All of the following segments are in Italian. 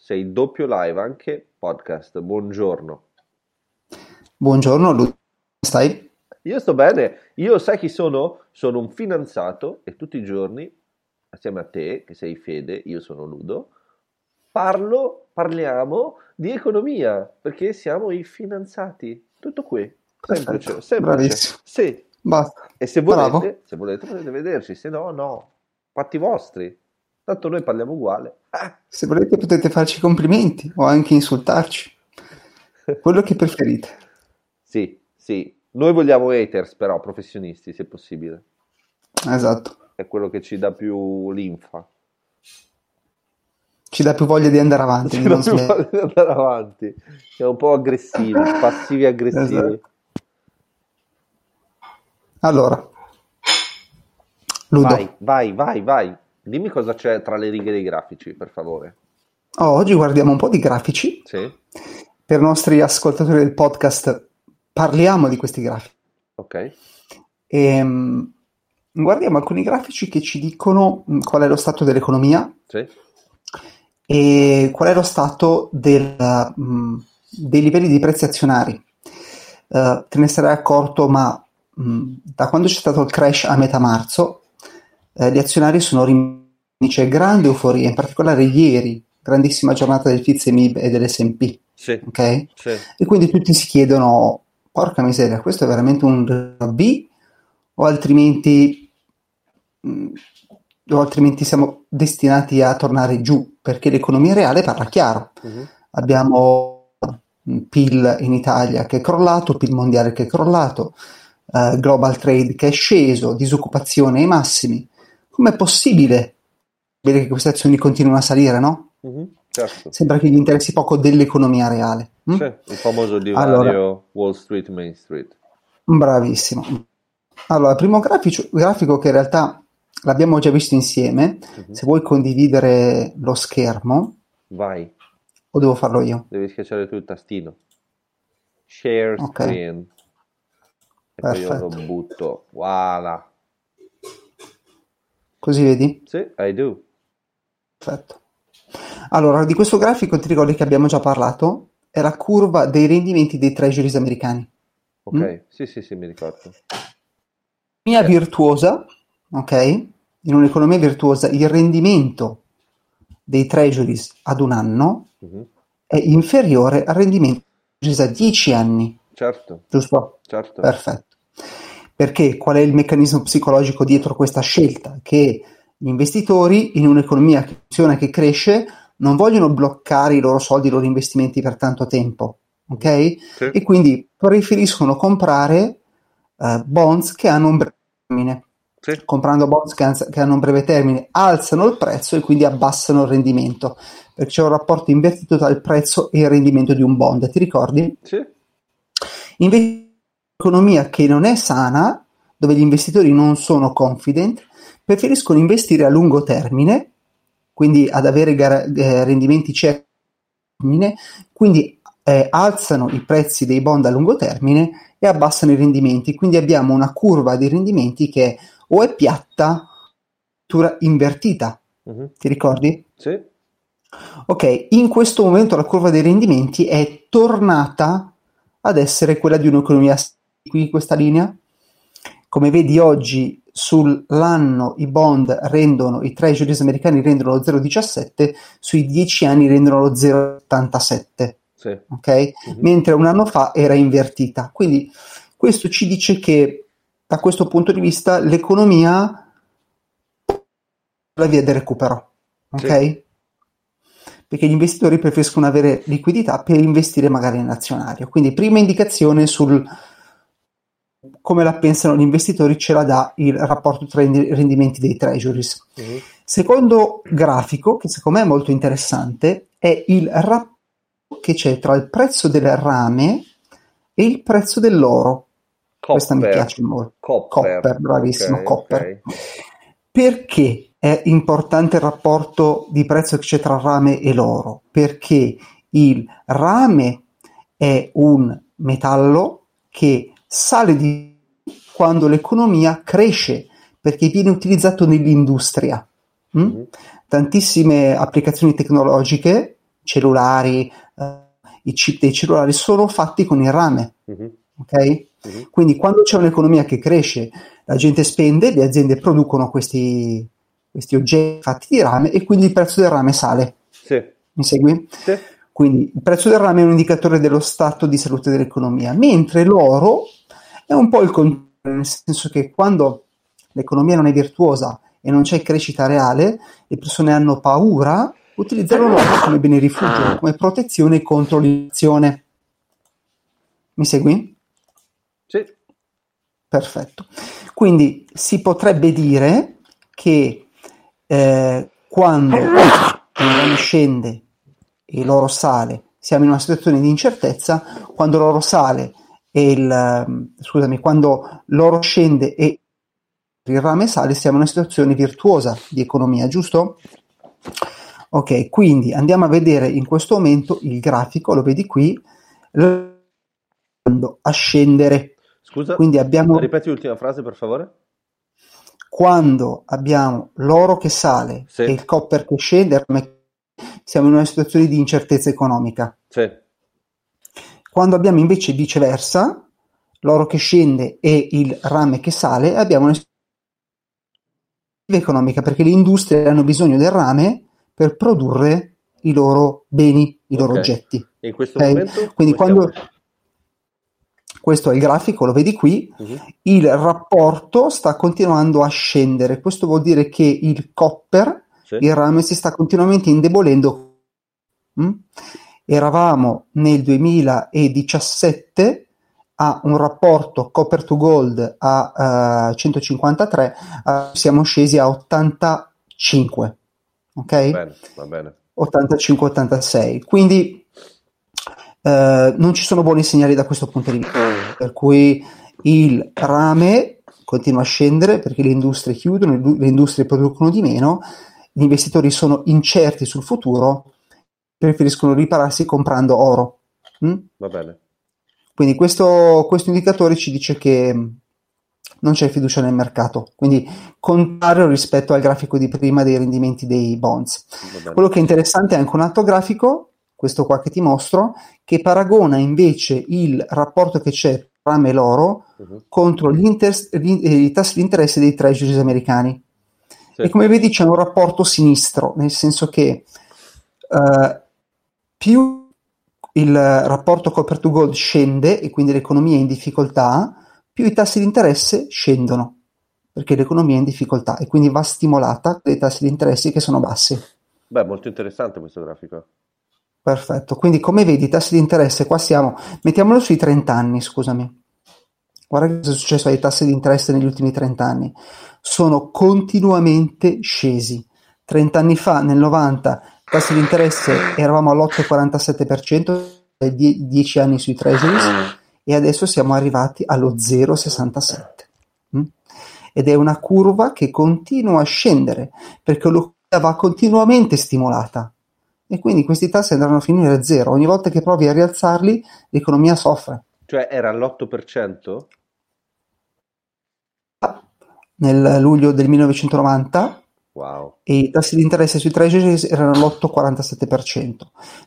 sei doppio live anche podcast. Buongiorno. Buongiorno, Lu, stai? Io sto bene. Io sai chi sono? Sono un finanziato e tutti i giorni, assieme a te, che sei Fede, io sono Ludo, parlo, parliamo di economia, perché siamo i finanziati. Tutto qui. Semplice, semplice. bravissimo. Sì. Basta. E se volete, se volete potete vederci, se no, no. Fatti vostri. Tanto noi parliamo uguale. Ah, Se volete potete farci complimenti o anche insultarci. Quello che preferite. sì, sì. Noi vogliamo haters, però, professionisti, se possibile. Esatto. È quello che ci dà più linfa. Ci dà più voglia di andare avanti. Ci dà più smettere. voglia di andare avanti. Siamo un po' aggressivi, passivi aggressivi. Esatto. Allora, Ludo, Vai, vai, vai, vai. Dimmi cosa c'è tra le righe dei grafici, per favore. oh, oggi guardiamo un po' di grafici. Sì? Per i nostri ascoltatori del podcast parliamo di questi grafici. Ok. Ehm, guardiamo alcuni grafici che ci dicono mh, qual è lo stato dell'economia Sì? e qual è lo stato del, mh, dei livelli di prezzi azionari. Eh, te ne sarai accorto, ma mh, da quando c'è stato il crash a metà marzo, eh, gli azionari sono rimasti, c'è grande euforia, in particolare ieri, grandissima giornata del FTSE e dell'S&P, Sì, ok? sì. E quindi tutti si chiedono, porca miseria, questo è veramente un B o altrimenti, mh, o altrimenti siamo destinati a tornare giù, perché l'economia reale parla chiaro. Mhm. Abbiamo mh, PIL in Italia che è crollato, PIL mondiale che è crollato, eh, global trade che è sceso, disoccupazione ai massimi. Com'è possibile vedere che queste azioni continuino a salire, no? Mhm, Certo. Sembra che gli interessi poco dell'economia reale. mm? Sì, il famoso divario Allora. Wall Street, Main Street. Bravissimo. Allora, il primo grafico, grafico che in realtà l'abbiamo già visto insieme, Mhm. se vuoi condividere lo schermo, Vai, o devo farlo io? devi schiacciare tu il tastino. Share Ok. screen. E poi io lo Perfetto. butto. Voilà. Così vedi? Sì, I do. Perfetto. Allora, di questo grafico ti ricordi che abbiamo già parlato? È la curva dei rendimenti dei treasuries americani. Ok, Mm? sì, sì, sì, mi ricordo. Economia virtuosa, ok? In un'economia virtuosa il rendimento dei treasuries ad un anno Mhm. è inferiore al rendimento a 10 anni, Certo, giusto? certo. Perfetto. Perché qual è il meccanismo psicologico dietro questa scelta? Che gli investitori in un'economia che funziona e che cresce non vogliono bloccare i loro soldi, i loro investimenti per tanto tempo, ok? Sì. E quindi preferiscono comprare eh, bonds che hanno un breve termine. Sì. Comprando bonds che, han- che hanno un breve termine, alzano il prezzo e quindi abbassano il rendimento, perché c'è un rapporto invertito tra il prezzo e il rendimento di un bond. Ti ricordi? Sì. Invece un'economia che non è sana, dove gli investitori non sono confident, preferiscono investire a lungo termine, quindi ad avere gara- eh, rendimenti certi, quindi eh, alzano i prezzi dei bond a lungo termine e abbassano i rendimenti. Quindi abbiamo una curva di rendimenti che o è piatta, addirittura invertita. Mhm. Ti ricordi? Sì. Ok, in questo momento la curva dei rendimenti è tornata ad essere quella di un'economia qui questa linea. Come vedi oggi sull'anno i bond rendono, i treasuries americani rendono lo 0,17, sui 10 anni rendono lo 0,87, Sì. ok? Mhm. Mentre un anno fa era invertita. Quindi questo ci dice che da questo punto di vista l'economia la via del recupero, ok? Sì. Perché gli investitori preferiscono avere liquidità per investire magari nell'azionario. Quindi prima indicazione sul come la pensano gli investitori ce la dà il rapporto tra i rendimenti dei treasuries. Mhm. Secondo grafico, che secondo me è molto interessante, è il rapporto che c'è tra il prezzo del rame e il prezzo dell'oro. Questa mi Copper. piace molto. Copper. Copper, bravissimo, Ok, Copper. ok. Perché è importante il rapporto di prezzo che c'è tra rame e l'oro? Perché il rame è un metallo che sale di quando l'economia cresce, perché viene utilizzato nell'industria. Mm? Tantissime applicazioni tecnologiche cellulari, eh, i chip dei cellulari sono fatti con il rame. Mhm, ok? mhm. Quindi quando c'è un'economia che cresce, la gente spende, le aziende producono questi, questi oggetti fatti di rame e quindi il prezzo del rame sale. Sì, Mi segui? sì, Quindi il prezzo del rame è un indicatore dello stato di salute dell'economia, mentre l'oro è un po' il contrario, nel senso che quando l'economia non è virtuosa e non c'è crescita reale, le persone hanno paura, utilizzano l'oro come bene rifugio, come protezione contro l'inflazione. Mi segui? sì. Perfetto. Quindi si potrebbe dire che eh, quando rame scende e l'oro sale, siamo in una situazione di incertezza, quando l'oro sale il ehm, scusami, quando l'oro scende e il rame sale, siamo in una situazione virtuosa di economia, giusto? Ok, quindi andiamo a vedere in questo momento il grafico, lo vedi qui, a scendere. Scusa, Quindi abbiamo ripeti l'ultima frase per favore? quando abbiamo l'oro che sale Sì. e il copper che scende, siamo in una situazione di incertezza economica. Sì, Quando abbiamo invece viceversa, l'oro che scende e il rame che sale, abbiamo una situazione economica perché le industrie hanno bisogno del rame per produrre i loro beni, i loro Ok. oggetti. E in questo Ok? momento Quindi quando questo è il grafico, lo vedi qui, Mhm, il rapporto sta continuando a scendere. Questo vuol dire che il copper sì, il rame si sta continuamente indebolendo. Mm? Eravamo nel 2017 a un rapporto copper to gold a eh, 153, eh, siamo scesi a 85, ok? va bene, bene. 85-86. Quindi eh, non ci sono buoni segnali da questo punto di vista. Per cui il rame continua a scendere perché le industrie chiudono, le industrie producono di meno, gli investitori sono incerti sul futuro, preferiscono ripararsi comprando oro. Mm? Va bene. Quindi questo, questo indicatore ci dice che mh, non c'è fiducia nel mercato, quindi contrario rispetto al grafico di prima dei rendimenti dei bonds. Quello che è interessante è anche un altro grafico, questo qua che ti mostro, che paragona invece il rapporto che c'è tra rame e l'oro Mhm, contro gli inter- gli- eh, i tassi di interesse dei treasuries americani. sì, E come vedi c'è un rapporto sinistro, nel senso che eh, più il rapporto copper to gold scende e quindi l'economia è in difficoltà, più i tassi di interesse scendono, perché l'economia è in difficoltà e quindi va stimolata dai tassi di interesse che sono bassi. Beh, molto interessante questo grafico. Perfetto, quindi come vedi i tassi di interesse, qua siamo, mettiamolo sui 30 anni, scusami. Guarda cosa è successo ai tassi di interesse negli ultimi 30 anni. Sono continuamente scesi. 30 anni fa, nel 90, i tassi di interesse eravamo all'8,47%, e 10 anni sui treasuries, e adesso siamo arrivati allo 0,67. Mm? Ed è una curva che continua a scendere, perché l'economia va continuamente stimolata. E quindi questi tassi andranno a finire a zero. Ogni volta che provi a rialzarli, l'economia soffre. Cioè era all'8%? Nel luglio del 1990 Wow. e i tassi di interesse sui treasuries erano all'8,47%.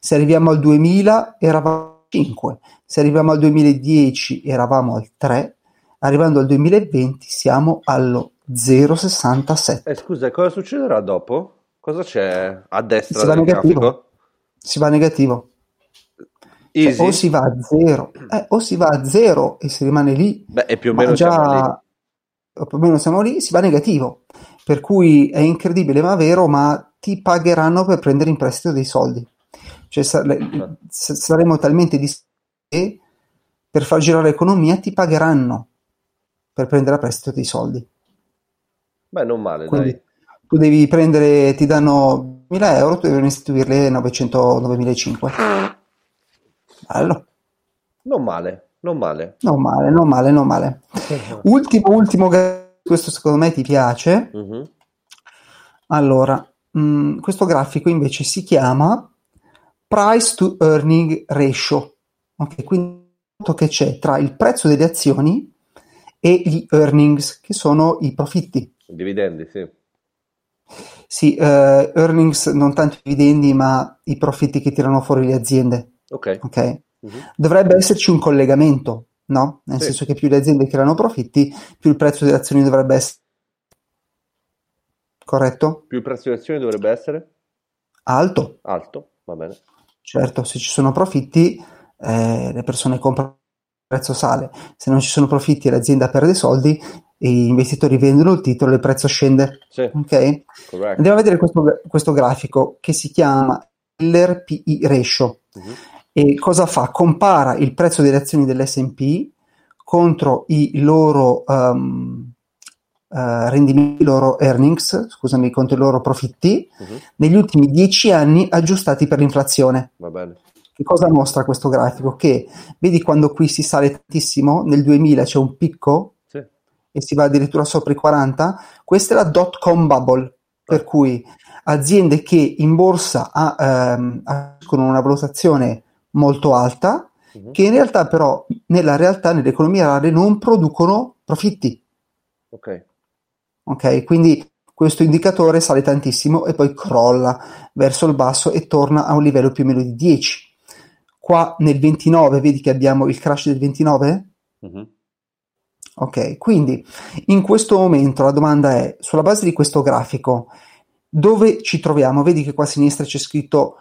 Se arriviamo al 2000 eravamo al 5, se arriviamo al 2010 eravamo al 3, arrivando al 2020 siamo allo 0,67. Eh, scusa, cosa succederà dopo? Cosa c'è a destra Si va negativo. grafico? Si va negativo. Cioè, o si va a zero, eh, o si va a zero e si rimane lì, Beh, e più o meno siamo lì. già o più o meno siamo lì, si va negativo. Per cui è incredibile ma vero, ma ti pagheranno per prendere in prestito dei soldi. Cioè sa- le- s- saremo talmente distratti che per far girare l'economia ti pagheranno per prendere a prestito dei soldi. Beh, non male, Quindi dai. tu devi prendere, ti danno 1000 euro, tu devi restituirle 900, 9500. Bello. Non male, non male. Non male, non male, non male. Ultimo, ultimo, questo secondo me ti piace. Mhm. Allora, mh, questo grafico invece si chiama Price to Earning Ratio. Ok, quindi che c'è tra il prezzo delle azioni e gli earnings, che sono i profitti. Dividendi, sì. Sì, eh, earnings non tanto i dividendi, ma i profitti che tirano fuori le aziende. Ok. Ok? Mhm. Dovrebbe esserci un collegamento, no? Nel Sì. senso che più le aziende creano profitti, più il prezzo delle azioni dovrebbe essere corretto? Più il prezzo di azione dovrebbe essere Alto. alto, va bene. Certo, se ci sono profitti, eh, le persone comprano, il prezzo sale. Se non ci sono profitti e l'azienda perde soldi, gli investitori vendono il titolo e il prezzo scende. Sì, Ok? corretto. Andiamo a vedere questo, questo grafico che si chiama l'RPI ratio. Mhm. E cosa fa? Compara il prezzo delle azioni dell'S&P contro i loro um, eh, rendimenti, i loro earnings, scusami, contro i loro profitti Mhm. negli ultimi dieci anni aggiustati per l'inflazione. Va bene. Che cosa mostra questo grafico? Che vedi quando qui si sale tantissimo, nel 2000 c'è un picco Sì. e si va addirittura sopra i 40, questa è la dot com bubble, per cui aziende che in borsa ha, ehm, con una valutazione molto alta, Mhm. che in realtà però nella realtà, nell'economia reale, non producono profitti. Ok. Ok, quindi questo indicatore sale tantissimo e poi crolla verso il basso e torna a un livello più o meno di 10. Qua nel 29 vedi che abbiamo il crash del 29? Mhm. Ok, quindi in questo momento la domanda è, sulla base di questo grafico, dove ci troviamo? Vedi che qua a sinistra c'è scritto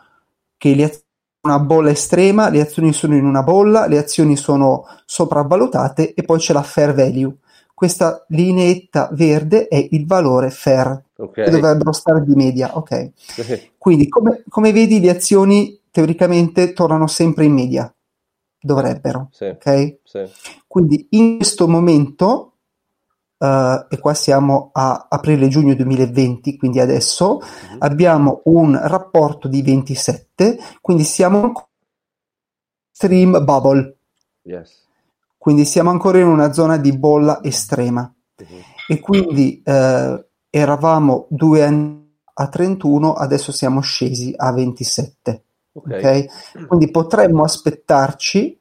che le azioni una bolla estrema, le azioni sono in una bolla, le azioni sono sopravvalutate e poi c'è la fair value. Questa lineetta verde è il valore fair, Ok. che dovrebbero stare di media, ok? Sì. Quindi come, come vedi le azioni teoricamente tornano sempre in media, dovrebbero, Sì. ok? Sì. Quindi in questo momento, eh, e qua siamo a aprile-giugno 2020, quindi adesso, Mhm. abbiamo un rapporto di 27, quindi siamo stream bubble, Yes. quindi siamo ancora in una zona di bolla estrema. Mhm. E quindi eh, eravamo due anni a 31, adesso siamo scesi a 27. Ok. ok? Quindi potremmo aspettarci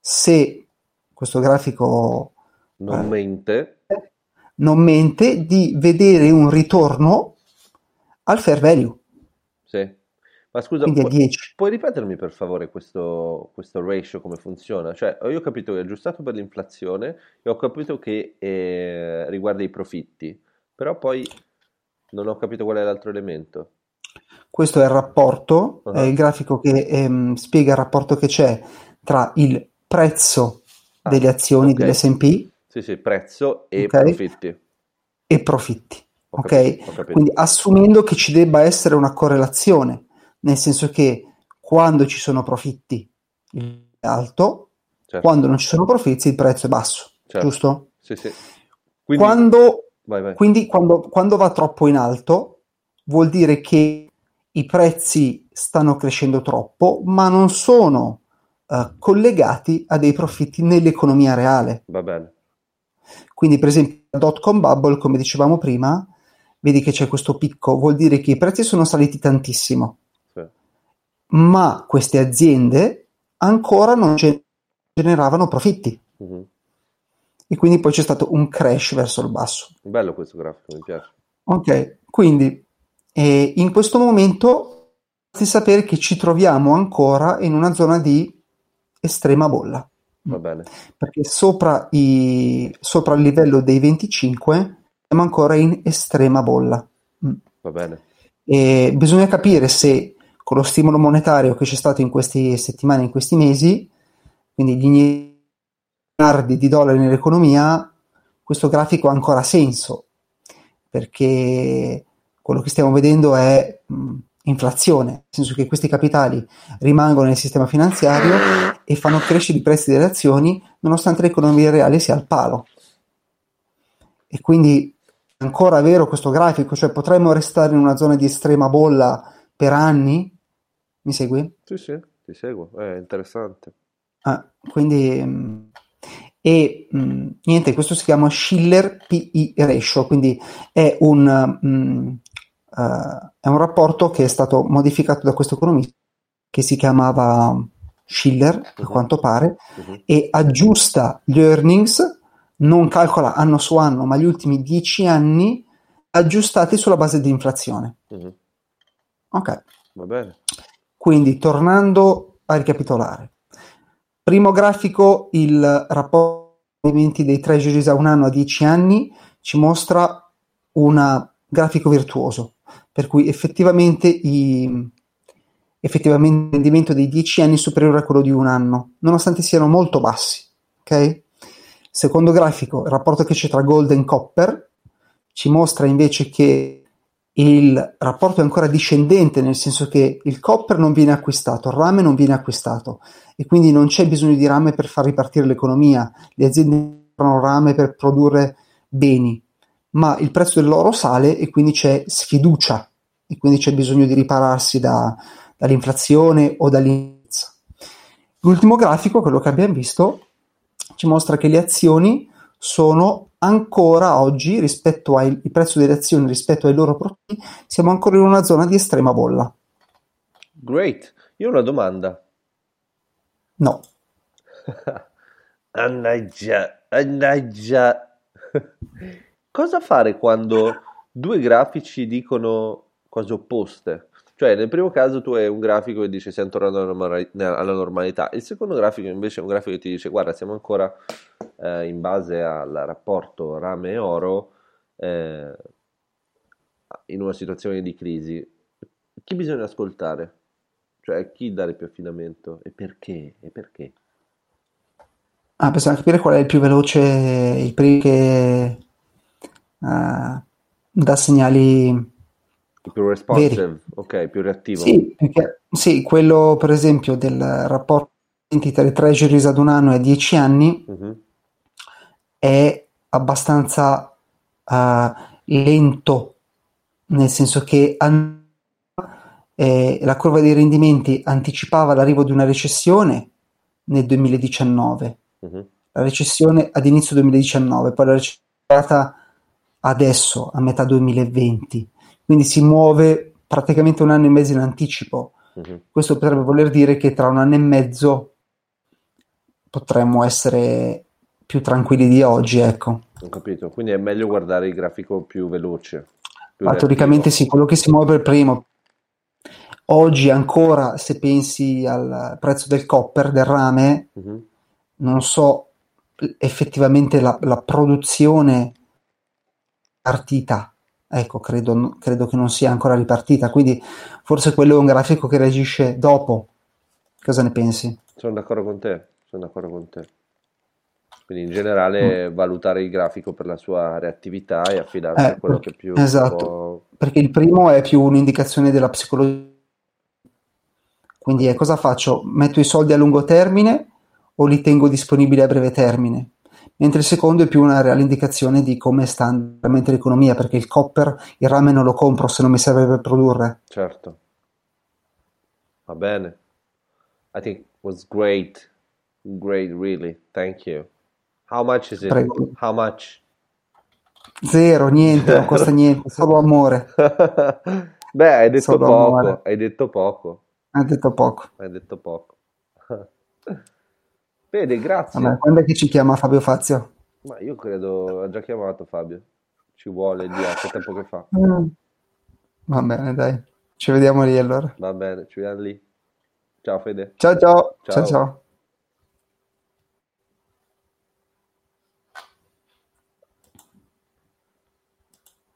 se questo grafico Non Eh. mente. Non mente di vedere un ritorno al fair value, Sì. Ma scusa, pu- 10. puoi ripetermi per favore questo, questo ratio come funziona? Cioè, io ho capito che è aggiustato per l'inflazione e ho capito che eh, riguarda i profitti, però poi non ho capito qual è l'altro elemento. Questo è il rapporto, Ah. è il grafico che ehm, spiega il rapporto che c'è tra il prezzo Ah, delle azioni ok. dell'S&P Sì, sì, prezzo e Ok. profitti. e profitti. Ho Ok? capito. Quindi assumendo che ci debba essere una correlazione, nel senso che quando ci sono profitti è alto, Certo, quando non ci sono profitti il prezzo è basso, certo. giusto? Sì, sì. Quindi, Quando, vai, vai. quindi quando, quando va troppo in alto vuol dire che i prezzi stanno crescendo troppo, ma non sono eh, collegati a dei profitti nell'economia reale. Va bene. Quindi, per esempio, la dot com bubble, come dicevamo prima, vedi che c'è questo picco, vuol dire che i prezzi sono saliti tantissimo, Sì. ma queste aziende ancora non ge- generavano profitti Mhm. e quindi poi c'è stato un crash verso il basso. Bello questo grafico, mi piace. Ok, quindi eh, in questo momento basti sapere che ci troviamo ancora in una zona di estrema bolla, Va bene. perché sopra, i- sopra il livello dei 25 siamo ancora in estrema bolla. Mm. Va bene. E bisogna capire se con lo stimolo monetario che c'è stato in queste settimane, in questi mesi, quindi gli miliardi di dollari nell'economia, questo grafico ha ancora senso, perché quello che stiamo vedendo è mh, inflazione, nel senso che questi capitali rimangono nel sistema finanziario e fanno crescere i prezzi delle azioni nonostante l'economia reale sia al palo. E quindi è ancora vero questo grafico, cioè potremmo restare in una zona di estrema bolla per anni? Mi segui? Sì, sì, ti seguo. È interessante. Ah, quindi, mh, e mh, niente, questo si chiama Schiller PI ratio, quindi è un, mh, eh, è un rapporto che è stato modificato da questo economista che si chiamava Schiller, a Mhm. quanto pare, Mhm. e aggiusta gli earnings, non calcola anno su anno, ma gli ultimi dieci anni aggiustati sulla base di inflazione. Mhm. Ok, Va bene. quindi tornando a ricapitolare. Primo grafico, il rapporto dei treasuries a un anno a 10 anni ci mostra un grafico virtuoso, per cui effettivamente, i, effettivamente il rendimento dei 10 anni superiore a quello di un anno, nonostante siano molto bassi. ok? Secondo grafico, il rapporto che c'è tra gold e copper ci mostra invece che il rapporto è ancora discendente, nel senso che il copper non viene acquistato, il rame non viene acquistato e quindi non c'è bisogno di rame per far ripartire l'economia. Le aziende comprano rame per produrre beni, ma il prezzo dell'oro sale e quindi c'è sfiducia e quindi c'è bisogno di ripararsi da, dall'inflazione o dall'inizio. L'ultimo grafico, quello che abbiamo visto, ci mostra che le azioni sono ancora oggi, rispetto al prezzo delle azioni rispetto ai loro prodotti, siamo ancora in una zona di estrema bolla. Great. Io ho una domanda. No, Annaggia, annaggia. Cosa fare quando due grafici dicono cose opposte? Cioè, nel primo caso tu hai un grafico che dice stiamo tornando alla, normali- alla normalità, il secondo grafico invece è un grafico che ti dice guarda, siamo ancora eh, in base al rapporto rame e oro eh, in una situazione di crisi. Chi bisogna ascoltare? Cioè, chi dare più affidamento e perché? E perché? ah, bisogna capire qual è il più veloce, il primo che eh, dà segnali Più veri. responsive, ok, più reattivo. Sì, perché- sì, quello per esempio del rapporto tra le treasuries ad un anno e a 10 anni Mhm, è abbastanza eh, lento, nel senso che an- eh, la curva dei rendimenti anticipava l'arrivo di una recessione nel 2019, mhm. la recessione ad inizio 2019, poi la recessione adesso, a metà 2020, quindi si muove praticamente un anno e mezzo in anticipo. Mhm. Questo potrebbe voler dire che tra un anno e mezzo potremmo essere più tranquilli di oggi, ecco. Ho capito, quindi è meglio guardare il grafico più veloce, più Ma teoricamente sì, quello che si muove per primo. Oggi ancora, se pensi al prezzo del copper, del rame, Mhm. non so effettivamente la, la produzione partita. Ecco, credo, credo che non sia ancora ripartita, quindi forse quello è un grafico che reagisce dopo. Cosa ne pensi? Sono d'accordo con te, sono d'accordo con te. Quindi in generale valutare il grafico per la sua reattività e affidarsi a Eh, quello perché- che più esatto, può... perché il primo è più un'indicazione della psicologia. Quindi è cosa faccio? Metto i soldi a lungo termine o li tengo disponibili a breve termine? Mentre il secondo è più una reale indicazione di come sta veramente l'economia, perché il copper, il rame non lo compro se non mi serve per produrre. Certo, va bene. I think it was great, great, really. Thank you. How much is it? Prego. How much? Zero, niente, non costa niente, solo amore. Beh, hai detto Solo poco, amore. hai detto poco, Ha detto poco. hai detto poco. Bene, grazie. Vabbè, quando è che ci chiama Fabio Fazio? Ma io credo, ha già chiamato Fabio. Ci vuole a che tempo che fa. Mm. Va bene, dai. Ci vediamo lì allora. Va bene, ci vediamo lì. Ciao Fede. Ciao ciao. Ciao Ciao. ciao.